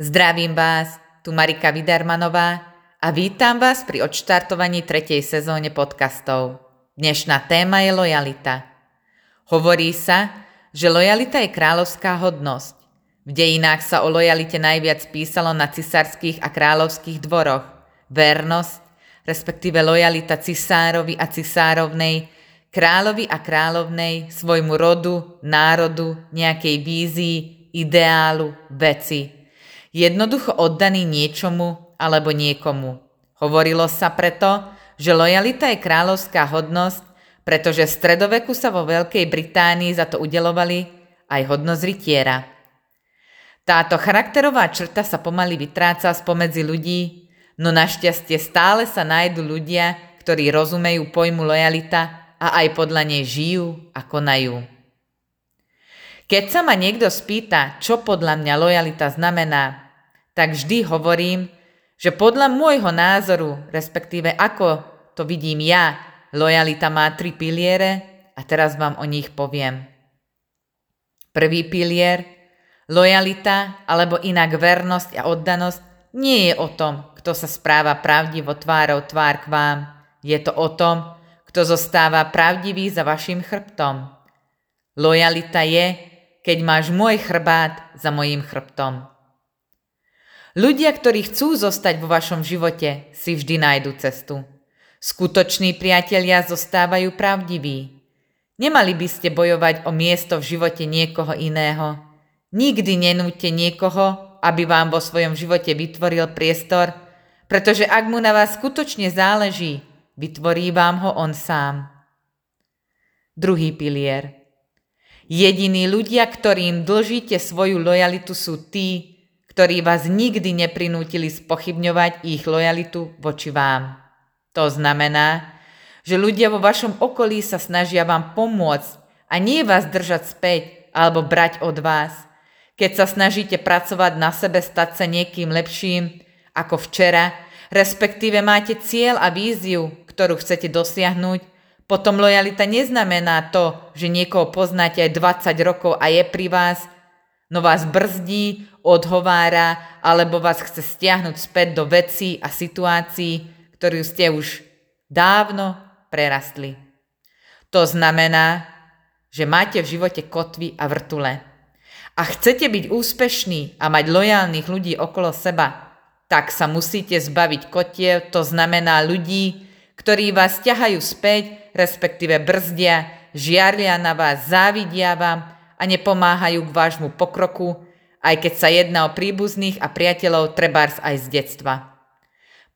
Zdravím vás, tu Marika Vidermanová a vítam vás pri odštartovaní tretej sezóne podcastov. Dnešná téma je lojalita. Hovorí sa, že lojalita je kráľovská hodnosť. V dejinách sa o lojalite najviac písalo na cisárskych a kráľovských dvoroch. Vernosť, respektíve lojalita cisárovi a cisárovnej, kráľovi a kráľovnej, svojmu rodu, národu, nejakej vízii, ideálu, veci. Jednoducho oddaný niečomu alebo niekomu. Hovorilo sa preto, že lojalita je kráľovská hodnosť, pretože v stredoveku sa vo Veľkej Británii za to udelovali aj hodnosť rytiera. Táto charakterová črta sa pomaly vytráca spomedzi ľudí, no našťastie stále sa nájdu ľudia, ktorí rozumejú pojmu lojalita a aj podľa nej žijú a konajú. Keď sa ma niekto spýta, čo podľa mňa lojalita znamená, tak vždy hovorím, že podľa môjho názoru, respektíve ako to vidím ja, lojalita má tri piliere a teraz vám o nich poviem. Prvý pilier – Lojalita alebo inak vernosť a oddanosť nie je o tom, kto sa správa pravdivo tvárou tvár k vám. Je to o tom, kto zostáva pravdivý za vašim chrbtom. Lojalita je, keď máš môj chrbát za mojim chrbtom. Ľudia, ktorí chcú zostať vo vašom živote, si vždy nájdu cestu. Skutoční priatelia zostávajú pravdiví. Nemali by ste bojovať o miesto v živote niekoho iného. Nikdy nenúďte niekoho, aby vám vo svojom živote vytvoril priestor, pretože ak mu na vás skutočne záleží, vytvorí vám ho on sám. Druhý pilier. Jediní ľudia, ktorým dlžíte svoju lojalitu, sú tí, ktorí vás nikdy neprinútili spochybňovať ich lojalitu voči vám. To znamená, že ľudia vo vašom okolí sa snažia vám pomôcť a nie vás držať späť alebo brať od vás – keď sa snažíte pracovať na sebe, stať sa niekým lepším ako včera, respektíve máte cieľ a víziu, ktorú chcete dosiahnuť, potom lojalita neznamená to, že niekoho poznáte aj 20 rokov a je pri vás, no vás brzdí, odhovára alebo vás chce stiahnuť späť do vecí a situácií, ktorú ste už dávno prerastli. To znamená, že máte v živote kotvy a vrtule a chcete byť úspešní a mať lojálnych ľudí okolo seba, tak sa musíte zbaviť kotiev, to znamená ľudí, ktorí vás ťahajú späť, respektíve brzdia, žiarlia na vás, závidia vám a nepomáhajú k vášmu pokroku, aj keď sa jedná o príbuzných a priateľov trebárs aj z detstva.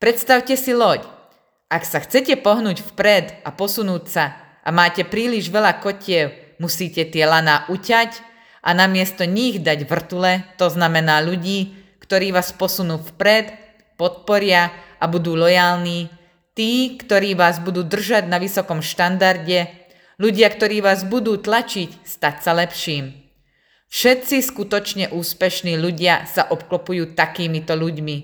Predstavte si loď. Ak sa chcete pohnúť vpred a posunúť sa a máte príliš veľa kotiev, musíte tie laná uťať a namiesto nich dať vrtule, to znamená ľudí, ktorí vás posunú vpred, podporia a budú lojálni, tí, ktorí vás budú držať na vysokom štandarde, ľudia, ktorí vás budú tlačiť stať sa lepším. Všetci skutočne úspešní ľudia sa obklopujú takýmito ľuďmi.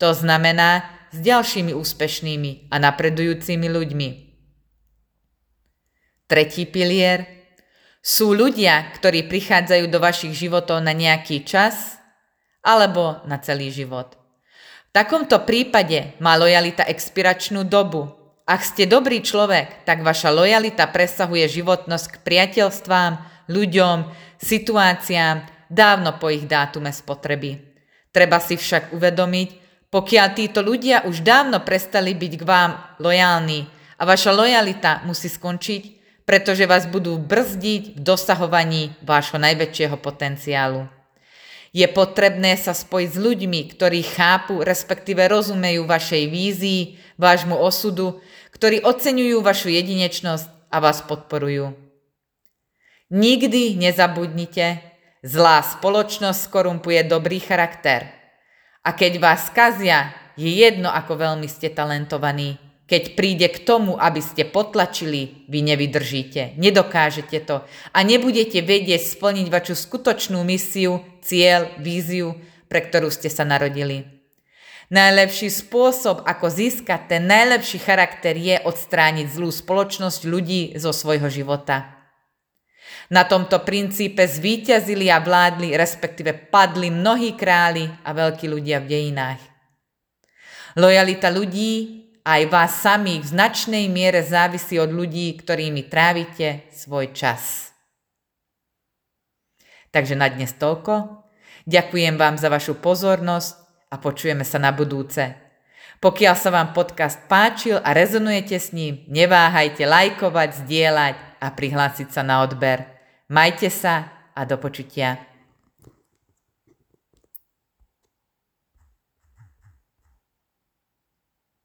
To znamená s ďalšími úspešnými a napredujúcimi ľuďmi. Tretí pilier – sú ľudia, ktorí prichádzajú do vašich životov na nejaký čas alebo na celý život. Takomto prípade má lojalita expiračnú dobu. Ak ste dobrý človek, tak vaša lojalita presahuje životnosť k priateľstvám, ľuďom, situáciám dávno po ich dátume spotreby. Treba si však uvedomiť, pokiaľ títo ľudia už dávno prestali byť k vám lojálni a vaša lojalita musí skončiť, pretože vás budú brzdiť v dosahovaní vášho najväčšieho potenciálu. Je potrebné sa spojiť s ľuďmi, ktorí chápu, respektíve rozumejú vašej vízii, vášmu osudu, ktorí oceňujú vašu jedinečnosť a vás podporujú. Nikdy nezabudnite, zlá spoločnosť skorumpuje dobrý charakter. A keď vás kazia, je jedno, ako veľmi ste talentovaní. Keď príde k tomu, aby ste potlačili, vy nevydržíte, nedokážete to a nebudete vedieť splniť vašu skutočnú misiu, cieľ, víziu, pre ktorú ste sa narodili. Najlepší spôsob, ako získať ten najlepší charakter, je odstrániť zlú spoločnosť ľudí zo svojho života. Na tomto princípe zvíťazili a vládli, respektíve padli mnohí králi a veľkí ľudia v dejinách. Lojalita ľudí aj vás samých v značnej miere závisí od ľudí, ktorými trávite svoj čas. Takže na dnes toľko. Ďakujem vám za vašu pozornosť a počujeme sa na budúce. Pokiaľ sa vám podcast páčil a rezonujete s ním, neváhajte lajkovať, zdieľať a prihlásiť sa na odber. Majte sa a do počutia.